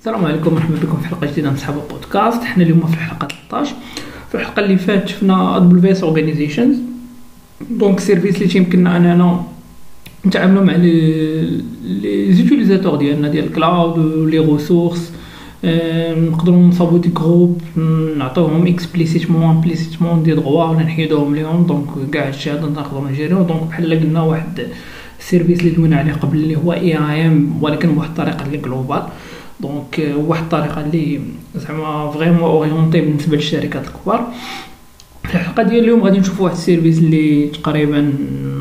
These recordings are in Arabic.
السلام عليكم مرحبا بكم في حلقة جديدة من صحاب البودكاست حنا اليوم في الحلقة 13 في الحلقة اللي فاتت شفنا AWS Organizations donc service اللي تيمكننا أننا نتعاملوا مع les les utilisateurs ديالنا ديال ال cloud و les ressources نقدروا نصاوبوا des groupes نعطيوهم explicitement implicitement des droits ولا نحيدوهم ليهم. donc كاع هادشي هذا نقدروا نجيريو donc بحال قلنا واحد ال service اللي دوينا عليه قبل اللي هو IAM ولكن بواحد الطريقة اللي global donc واحد الطريقة اللي زعما vraiment orienté بالنسبة للشركات الكبار. في الحلقة ديال اليوم غادي نشوفوا واحد ال service اللي تقريبا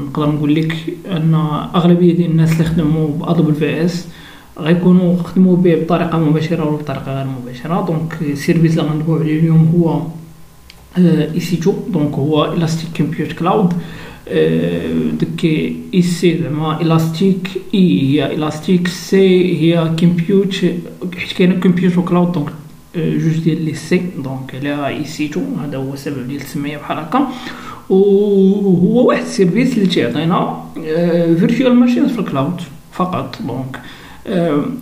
نقدر نقول لك أن أغلبية ديال الناس اللي خدموا ب AWS غيكونوا خدموا به بطريقة مباشرة ولا بطريقة غير مباشرة. donc ال service اللي غندويو عليه اليوم هو EC2 donc هو Elastic Compute Cloud دك اي سي زعما Elastic E هي Elastic C هي Compute حيت كاينة Compute و Cloud donc جوج ديال les C donc على EC2 هذا هو السبب ديال التسميه بحال هكا وهو واحد ال service اللي تيعطينا virtual machine في ال cloud فقط donc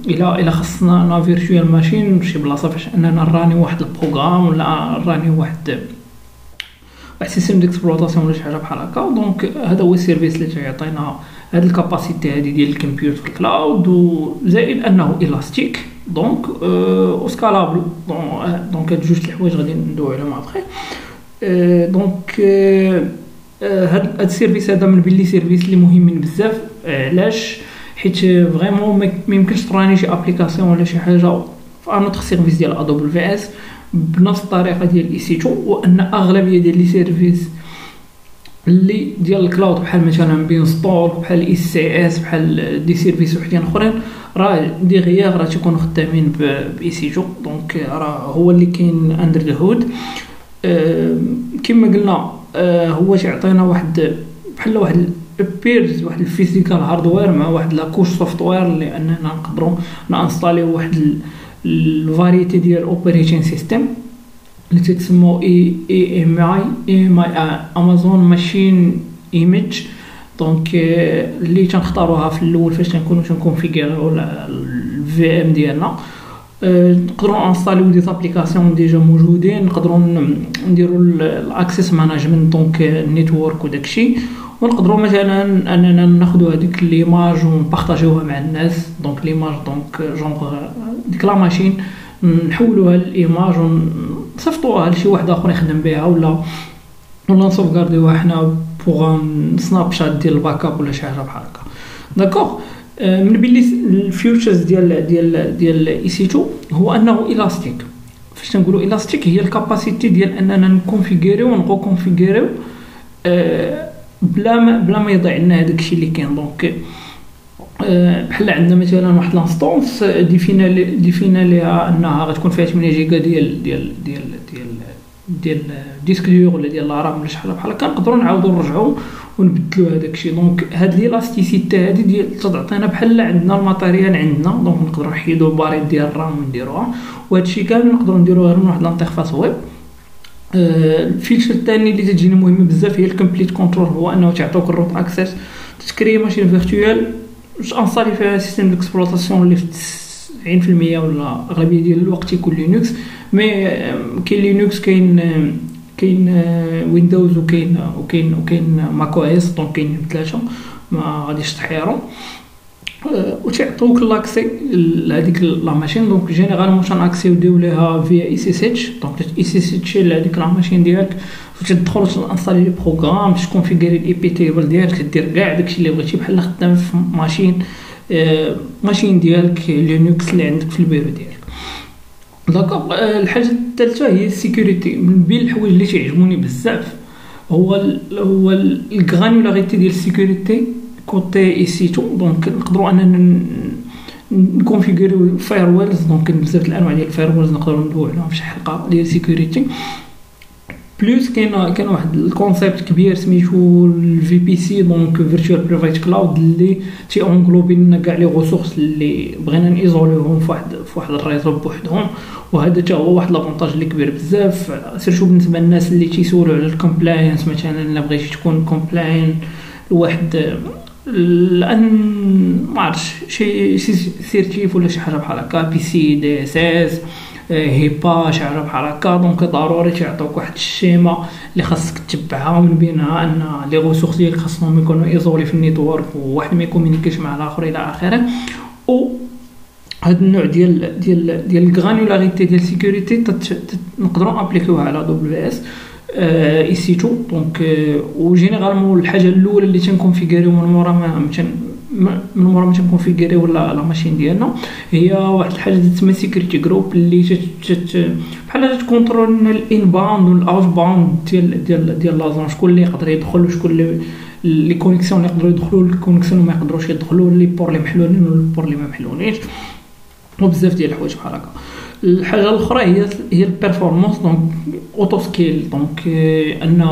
إلى إلى خصنا أنا virtual machine شي بلاصه فاش اننا نراني واحد ال programme ولا واحد واحد système d'exploitation ولا شي حاجة بحال هكا donc هذا هو ال service اللي تيعطينا هاد ال capacité هادي ديال الكمبيوتر في ال cloud وزائد انه elastic donc أو scalable donc هاد جوج الحوايج غادي ندويو عليهم après donc هاد ال service هذا من بين les services اللي مهمين بزاف علاش حيت vraiment ما يمكنش تراني شي application ولا شي حاجة في un service ديال AWS بنفس الطريقة ديال EC2 وأن أغلبية ديال les services اللي ديال ال cloud بحال مثلا Beanstalk بحال ECS بحال des services وحدين أخرين راه derrière راه تيكونوا خدامين ب EC2 donc راه هو اللي كاين under the hood كما قلنا هو تيعطينا واحد بحال واحد بيرز واحد ال physical hardware مع واحد la couche software اللي اننا نقدروا نانستاليو واحد la variété ديال operating system اللي تتسمو اي اي ام اي اي ام اي امازون ماشين ايميج دونك اللي تنختاروها في الأول فاش تنكونوا تنكونفيغيريو ال VM ديالنا نقدروا انستاليو des applications déjà موجودين نقدروا نديروا ال access management donc ال network وداكشي ونقدروا مثلا أننا ناخذوا هذيك l'image ونبارطاجيوها مع الناس. donc l'image donc genre ديك la machine نحولوها ل l'image ونصيفطوها لشي واحد آخر يخدم بها ولا ولا نسوفغارديوها حنا pour snapshot ديال ال backup ولا شي حاجة بحال هكا. d'accord من بلي ال features ديال ديال ديال EC2 هو أنه الاستيك فاش تنقولوا الاستيك هي la capacité ديال أننا نكونفيغيريو ونغو كونفيغيريو بلا ما بلا ما يضيع لنا هذاك الشيء اللي كاين. donc بحال عندنا مثلا واحد l'instance ديفينا ديفينا ليها أنها غتكون فيها 8 جيجا ديال ديال ديال ديال ديال disque dur ولا ديال la RAM ولا شحال بحال هكا نقدروا نعاودوا نرجعوا ونبدلوا هذاك الشيء. donc هاد l'élasticité هادي ديال تعطينا بحال عندنا le matériel عندنا. donc نقدروا نحيدوا الباريد ديال ال RAM ونديروها. وهذا الشيء كامل نقدروا نديروه غير من واحد l'interface web ال feature الثاني اللي تجيني مهمه بزاف هي ال complete control هو أنه تعطوك ال root access تكري machine virtuelle انصالي فيها système d'exploitation اللي في 90% ولا أغلبية ديال الوقت يكون Linux mais كاين Linux كاين كاين Windows وكاين وكاين وكاين Mac OS donc كاين ثلاثة ما غاديش تحيروا وتعطوك l'accès لهذيك la machine donc généralement تنأكسيو ليها فيا اي سي اس اتش دونك اي سي اس اتش لهذيك لا ماشين ديالك تدخل تنستالي les programmes تكونفيغيري ال iptables ديالك دير كاع داكشي اللي بغيتي بحال خدام في machine machine ديالك Linux اللي عندك في le bureau ديالك d'accord الحاجة الثالثه هي la sécurité من بين الحوايج اللي تيعجبوني بزاف هو هو la granularité ديال la sécurité côté EC2 donc نقدروا اننا نكونفيغوريو firewalls donc بزاف الأنواع ديال ال firewalls نقدروا ندويو عليهم في شي حلقة ديال sécurité plus كاين كاين واحد le concept كبير سميتو ال VPC donc Virtual Private Cloud اللي تي اونغلوبي لنا كاع les ressources اللي بغينا نيزوليوهم في واحد في واحد le réseau بوحدهم. وهذا حتى هو واحد l'avantage اللي كبير بزاف. surtout بالنسبة للناس اللي تيسولوا على ال compliance مثلا إلا بغيتي تكون compliant لواحد لأن ما عرفتش شي شي certif ولا شي حاجة بحال هكا PCI DSS HIPAA شي حاجة بحال هكا donc ضروري تيعطوك واحد le schéma اللي خاصك تتبعها. من بينها أن les ressources ديالك خاصهم يكونوا isolés في ال network وواحد ما يكومونيكيش مع الآخر إلى آخره. و هاد النوع ديال ديال ديال la granularité ديال la sécurité نقدروا ابليكيوها على AWS EC2 donc و généralement الحاجة الأولى اللي تنكونفيغوريو من مورا ما من مورا ما تنكونفيغوريو ولا la machine ديالنا هي واحد الحاجة تسمى security group اللي بحال تكونترول ال inbound وال outbound ديال ديال ديال لازون شكون اللي يقدر يدخل وشكون اللي les connexions اللي يقدروا يدخلوا les connexions ما يقدروش يدخلوا les ports اللي محلولين و les ports اللي ما محلولينش. وبزاف ديال الحوايج بحال هكا. الحاجة الاخرى هي هي la performance donc auto scale donc ان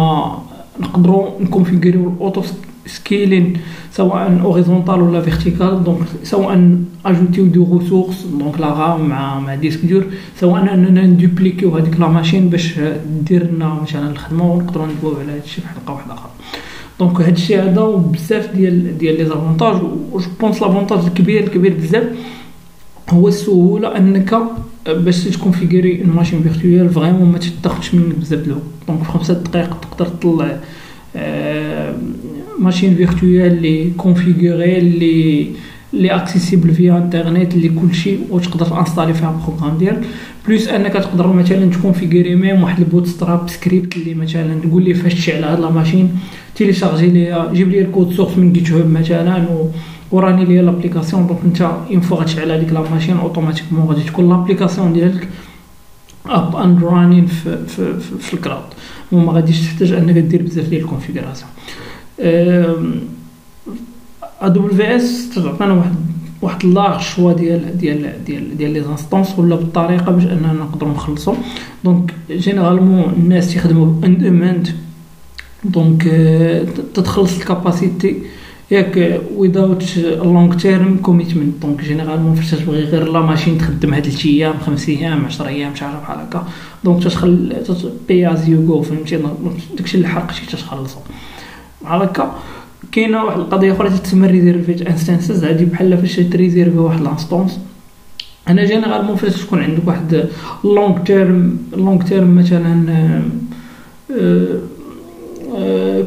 نقدروا نكونفيغوريو ال auto scaling سواء horizontal ولا vertical donc سواء اجوتيو des ressources donc la RAM مع مع disque dur سواء اننا ندوبليكيو هذيك la machine باش دير لنا مثلا الخدمة ونقدروا ندويو على هادشي في حلقه واحدة أخرى donc هادشي هذا وبزاف ديال ديال les avantages و je pense l'avantage الكبير الكبير بزاف هو السهولة أنك باش تكونفيغوري une machine virtuelle vraiment ما تاخذش منك بزاف الوقت. donc في خمسة دقائق تقدر تطلع machine virtuelle اللي configurée اللي اللي accessible via internet اللي كلشي وتقدر تانستالي فيها le programme ديالك. plus أنك تقدر مثلا تكونفيغوري même واحد ال bootstrap script اللي مثلا تقول لي فاش تشعل هاد la machine تيليشارجي ليها جيب لي le code source من GitHub مثلا و وراني ليا l'application donc انت une fois غتشعل هذيك la machine automatiquement غادي تكون l'application ديالك up and running في في في, في ال cloud وما غاديش تحتاج أنك دير بزاف ديال la configuration AWS تعطينا واحد واحد large choix ديال ديال ديال ديال les instances ولا بالطريقة باش أننا نقدروا نخلصوا donc généralement الناس تيخدموا on demand donc تتخلص la capacité ياك without long term commitment donc généralement فاش تبغي غير la machine تخدم هاد 3 أيام 5 أيام 10 أيام حاجة بحال هكا. donc تدخل pay as you go فهمتي؟ داكشي اللي حرقتي تتخلصو بحال هكا. كاينة واحد القضية أخرى تسمى reserved instances هادي بحال فاش تريزيرفي واحد l'instance أنا généralement فاش تكون عندك واحد long term long term مثلا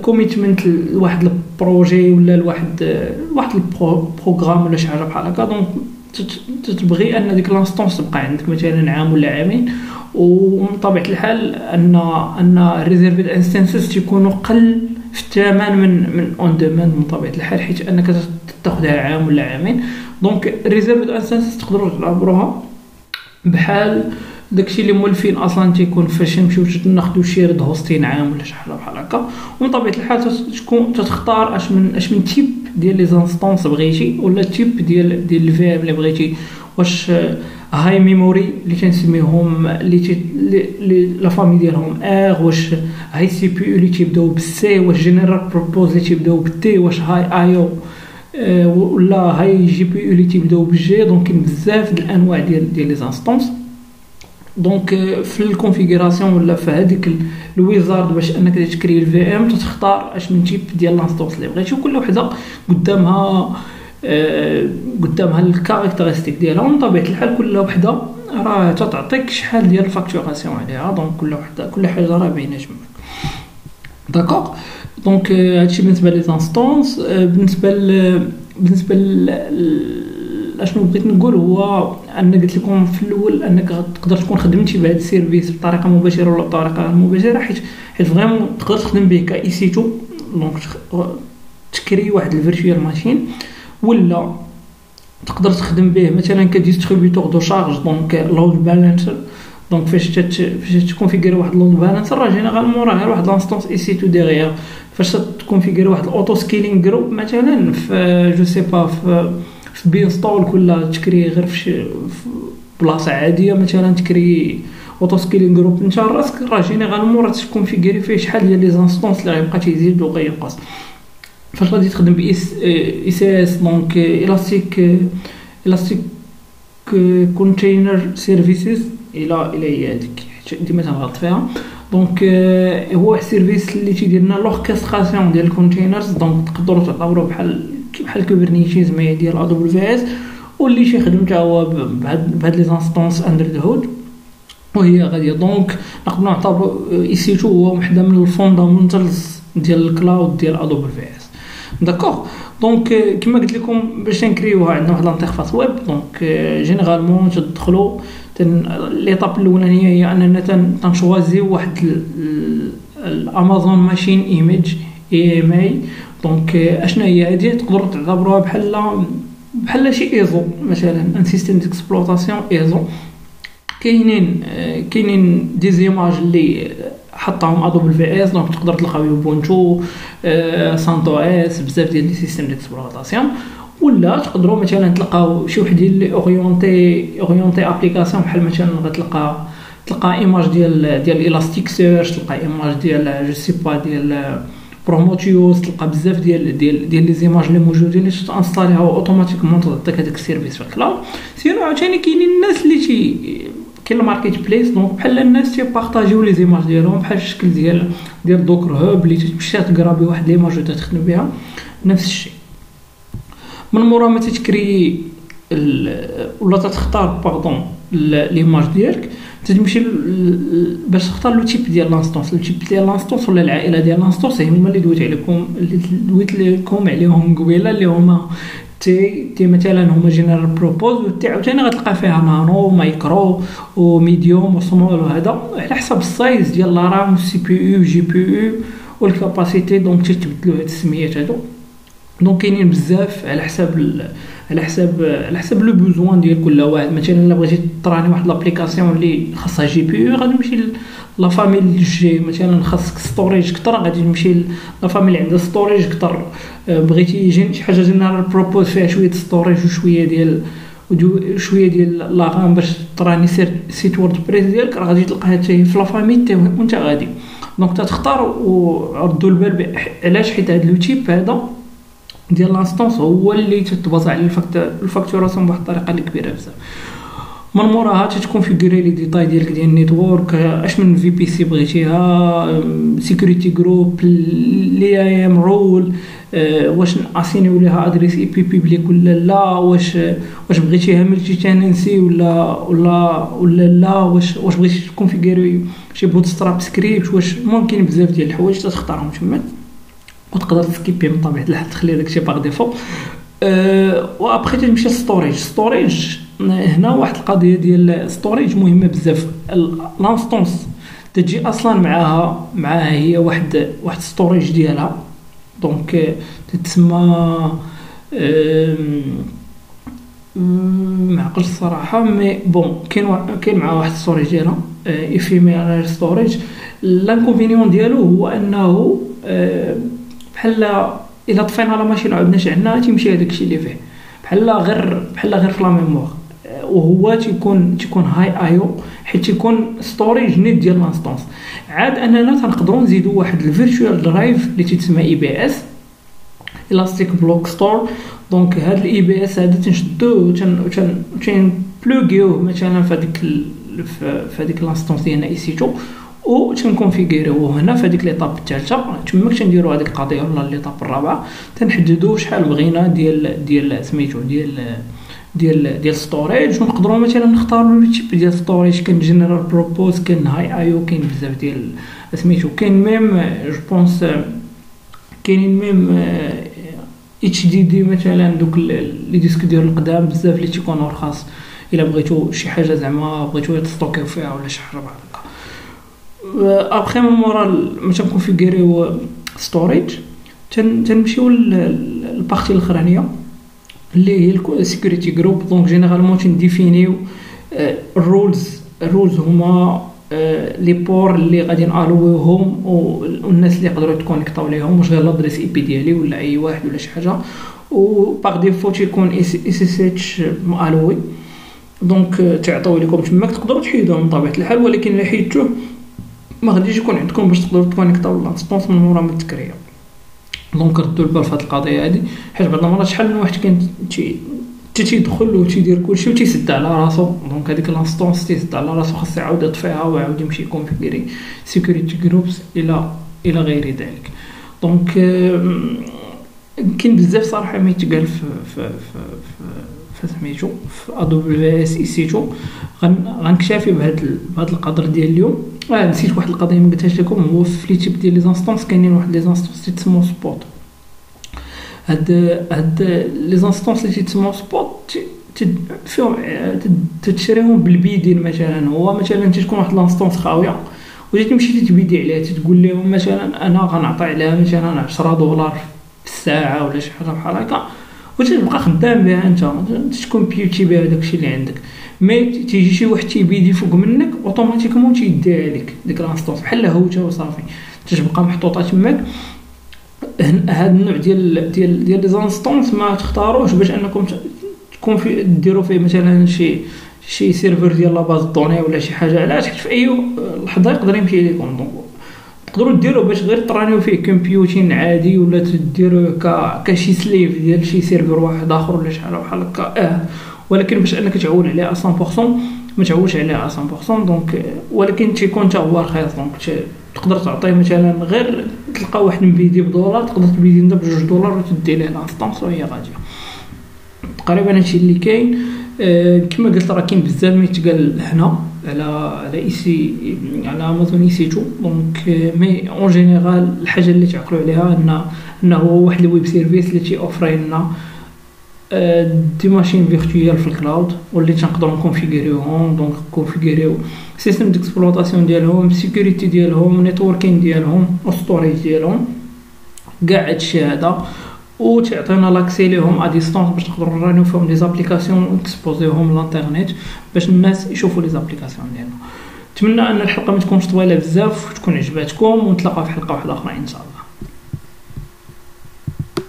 commitment لواحد le projet ولا لواحد واحد le programme ولا شي حاجة بحال هكا. donc تتبغي أن ديك l'instance تبقى عندك مثلا عام ولا عامين. ومن طبيعة الحال أن أن reserved instances تيكونوا قل في الثمن من من on demand من طبيعة الحال حيت أنك تاخذها عام ولا عامين. donc reserved instances تقدروا تعتبروها بحال داكشي اللي مولفين أصلا تيكون فاش نمشيو ناخذو shared hosting عام ولا شي حاجة بحال هكا. ومن طبيعة الحال تكون تختار أش من أش من type ديال les instances بغيتي ولا type ديال ديال ال VM اللي بغيتي. واش high memory اللي تنسميهم اللي la famille ديالهم R واش high CPU اللي تيبداو بال C واش general purpose اللي تيبداو بال T واش high IO ولا high GPU اللي تيبداو بال G donc كاين بزاف د الأنواع ديال ديال les instances donc في ال configuration ولا في هذيك ال wizard باش أنك تكري ال VM تختار أش من type ديال l'instance اللي بغيتي وكل وحدة قدامها آه قدامها ال caractéristiques ديالها. ومن طبيعة الحال كل وحدة راه تعطيك شحال ديال ال facturation عليها. donc كل وحدة كل حاجة راه باينه جمك d'accord donc هادشي بالنسبة les instances بالنسبة ل بالنسبة ل أشنو بغيت نقول هو أنا قلت لكم في الأول أنك تقدر تكون خدمتي بهذا ال service بطريقة مباشرة ولا بطريقة غير مباشرة حيت حيت vraiment تقدر تخدم به ك EC2 donc تكري واحد ال virtual machine ولا تقدر تخدم به مثلا ك distributeur de charge donc load balancer donc فاش فاش تكونفيغيري واحد load balancer راه généralement راه غير واحد l'instance EC2 derrière فاش تكونفيغيري واحد ال auto scaling group مثلا في je sais pas في Beanstalk كل تكري غير في بلاصة عادية مثلا تكري auto scaling group انت راسك راه généralement راه تكونفيغيري فيه شحال ديال les instances اللي غيبقى تيزيد وغينقص فاش غادي تخدم ب ECS donc elastic elastic container services إلى إلى هي هذيك ديما تنغلط فيها donc هو واحد ال service اللي تيدير لنا l'orchestration ديال ال containers donc تقدروا تعتبروه بحال بحال Kubernetes mais ديال AWS واللي تيخدم حتى هو بهاد les instances under the hood. وهي غادية. donc نقدروا نعتبروا EC2 هو وحدة من ال fundamentals ديال ال cloud ديال AWS. d'accord. donc كما قلت لكم باش نكريوها عندنا واحد l'interface web. donc généralement تدخلوا l'étape الأولانية هي أننا تنشوازيو واحد ال Amazon Machine Image AMI donc اشنا هي؟ هذه تقدروا تعتبروها بحال بحال شي إيزو مثلا un système d'exploitation ISO. كاينين كاينين des images اللي حطهم AWS donc تقدر تلقاو Ubuntu CentOS بزاف ديال les systèmes d'exploitation ولا تقدروا مثلا تلقاو شي وحدين اللي orienté orienté application بحال مثلا غتلقى تلقى image ديال ديال Elasticsearch تلقى image ديال je sais pas ديال Prometheus تلقى بزاف ديال ديال ديال les images اللي موجودين اللي تانستاليها automatiquement تعطيك هذاك ال service في ال cloud sinon عاوتاني كاينين الناس اللي تي كاين ال marketplace donc بحال الناس تيبارطاجيو les images ديالهم بحال الشكل ديال ديال Docker Hub اللي تمشي تقرابي واحد l'image وتخدم بها نفس الشيء من مورا ما تتكري ولا تختار pardon l'image ديالك تمشي باش تختار le type ديال l'instance le type ديال l'instance ولا العائلة ديال l'instance هما اللي دويت عليكم اللي دويت لكم عليهم قبيلة اللي هما T T مثلا هما general purpose T عاوتاني غتلقى فيها nano micro و medium و small وهذا على حسب ال size ديال la RAM CPU GPU وال capacité donc تيتبدلوا هاد السميات هادو. donc كاينين بزاف على حساب على حساب على حساب le besoin ديال كل واحد مثلا الا بغيتي تراني واحد l'application اللي خاصها GPU غادي نمشي la famille G مثلا خاصك storage كثر غادي نمشي la famille اللي عندها storage كثر بغيتي شي حاجة general purpose فيها شوية storage وشويه ديال شوية ديال la RAM باش تراني site WordPress ديالك راه غادي تلقاها حتى في la famille وانت غادي donc تختار وردوا البال علاش حيت هذا le type هذا ديال l'instance هو اللي تتبازع على ال facturation بواحد الطريقة اللي كبيرة بزاف. من موراها تتكونفيغوري les détails ديالك ديال ال network اش من VPC بغيتيها security group les IAM role واش ناسينيو ليها adresse IP publique ولا لا واش واش بغيتيها multi tenancy ولا ولا ولا لا واش واش بغيتي تكونفيغوري شي bootstrap script واش ممكن بزاف ديال الحوايج تختارهم تما. وتقدر تسكيبي من طبيعة الحال تخلي داكشي par défaut أه وأبخي تمشي storage storage هنا واحد القضية ديال storage مهمة بزاف. l'instance تجي أصلا معاها معاها هي واحد واحد storage ديالها. donc تتسمى ما عقلش الصراحه mais bon كاين كاين معاها واحد storage ديالها ephemeral storage l'inconvénient ديالو هو أنه أه بحال إلا طفينا la machine وعدناش عندنا تيمشي هذاك الشيء اللي فيه. بحال غير بحال غير في la mémoire وهو تيكون تيكون high I/O حيت تيكون storage نيت ديال l'instance عاد أننا تنقدروا نزيدوا واحد ال virtual drive اللي تيتسمى EBS Elastic Block Store donc هاد ال EBS هذا تنشدوه تن بلوغيوه مثلا في هذيك في هذيك l'instance ديالنا EC2 و تنكونفيغيريو هنا في هذيك l'étape الثالثه تماك تنديرو هذيك القضية ولا l'étape الرابعه تنحددو شحال بغينا ديال ديال سميتو ديال ديال ديال storage ونقدروا مثلا نختاروا le type ديال storage كاين general purpose كاين high I/O كاين بزاف ديال سميتو. كاين même je pense كاينين même HDD مثلا دوك les disques ديال القدام بزاف اللي تيكونوا رخاص. إلا بغيتو شي حاجة زعما بغيتو تستوكيو فيها ولا شي حاجة بحال هكا ابخي من مورا ما تنكونفيغوريو storage تنمشيو لل partie الأخرانية اللي هي ال security group donc généralement تنديفينيو ال rules ال rules هما les ports اللي غادي نالويوهم والناس اللي يقدروا يتكونيكطاو ليهم. واش غير l'adresse IP ديالي ولا أي واحد ولا شي حاجة. و par défaut تيكون SSH مالوي donc تعطيو لكم تماك. تقدروا تحيدوه من طبيعه الحال ولكن إلا حيدتوه ما غاديش يكون عندكم باش تقدروا تكونيكطاو l'instance من مورا من التكريه donc ردوا البال في هاد القضية هادي حيت بعض المرات شحال من واحد كان تي تيدخل و تيدير كلشي و تيسد على راسو. donc هذيك l'instance تيسد على راسو خاص يعاود يطفيها ويعاود يمشي يكونفيغوري security groups إلى إلى غير ذلك. donc كاين بزاف صراحة ما يتقال في في في في سميتو في EC2 غنكتفي بهاد بهاد القدر ديال اليوم. نسيت واحد القضية ما قلتهاش لكم هو في les types ديال les instances كاينين واحد les instances تيتسمو spot هاد هاد les instances اللي تيتسمو spot فيهم تتشريهم بال bidding مثلا هو مثلا تكون واحد l'instance خاويه وجيت تمشي تبيدي عليها تقول لهم مثلا أنا غنعطي عليها مثلا 10 دولار في الساعة ولا شي حاجة بحال هكا وتبقى خدام بها انت تكون بيوتي بها داكشي اللي عندك mais تيجي شي واحد تيبيدي فوق منك automatiquement تيديها لك ديك l'instance بحال هوته وصافي. تتبقى محطوطة تماك. هاد النوع ديال ديال ديال les instances ما تختاروش باش أنكم تكون في ديروا فيه مثلا شي شي server ديال la base de données ولا شي حاجة. علاش؟ حيت في أي لحظة يقدر يمشي لكم donc تقدروا ديروا باش غير ترانيو فيه computing عادي ولا تديروا ك كشي slave ديال شي server واحد آخر ولا شي حاجة بحال هكا. آه. ولكن باش انك تعول عليه 100% ما تعولش عليه 100% donc ولكن تيكون حتى هو رخيص donc تقدر تعطيه مثلا غير تلقى واحد مبيدي بدولار تقدر تبيدي انت بجوج دولار وتدي ليه l'instance وهي غادية. تقريبا هادشي اللي كاين. آه كما قلت راه كاين بزاف ما يتقال هنا على على EC على أمازون EC2 donc mais en général الحاجة اللي تعقلوا عليها ان إنه هو واحد ال web service اللي تيوفري لنا. des machines virtuelles في ال cloud واللي تنقدروا نكونفيغوريوهم donc كونفيغوريو système d'exploitation ديالهم security ديالهم networking ديالهم و storage ديالهم كاع هادشي هذا و تعطينا l'accès ليهم à distance باش نقدروا نرانيو فيهم les applications ونكسبوزيوهم للانترنيت باش الناس يشوفوا les applications ديالنا نتمنى ان الحلقة ما تكونش طويله بزاف وتكون عجباتكم ونتلاقاو في حلقه واحدة أخرى ان شاء الله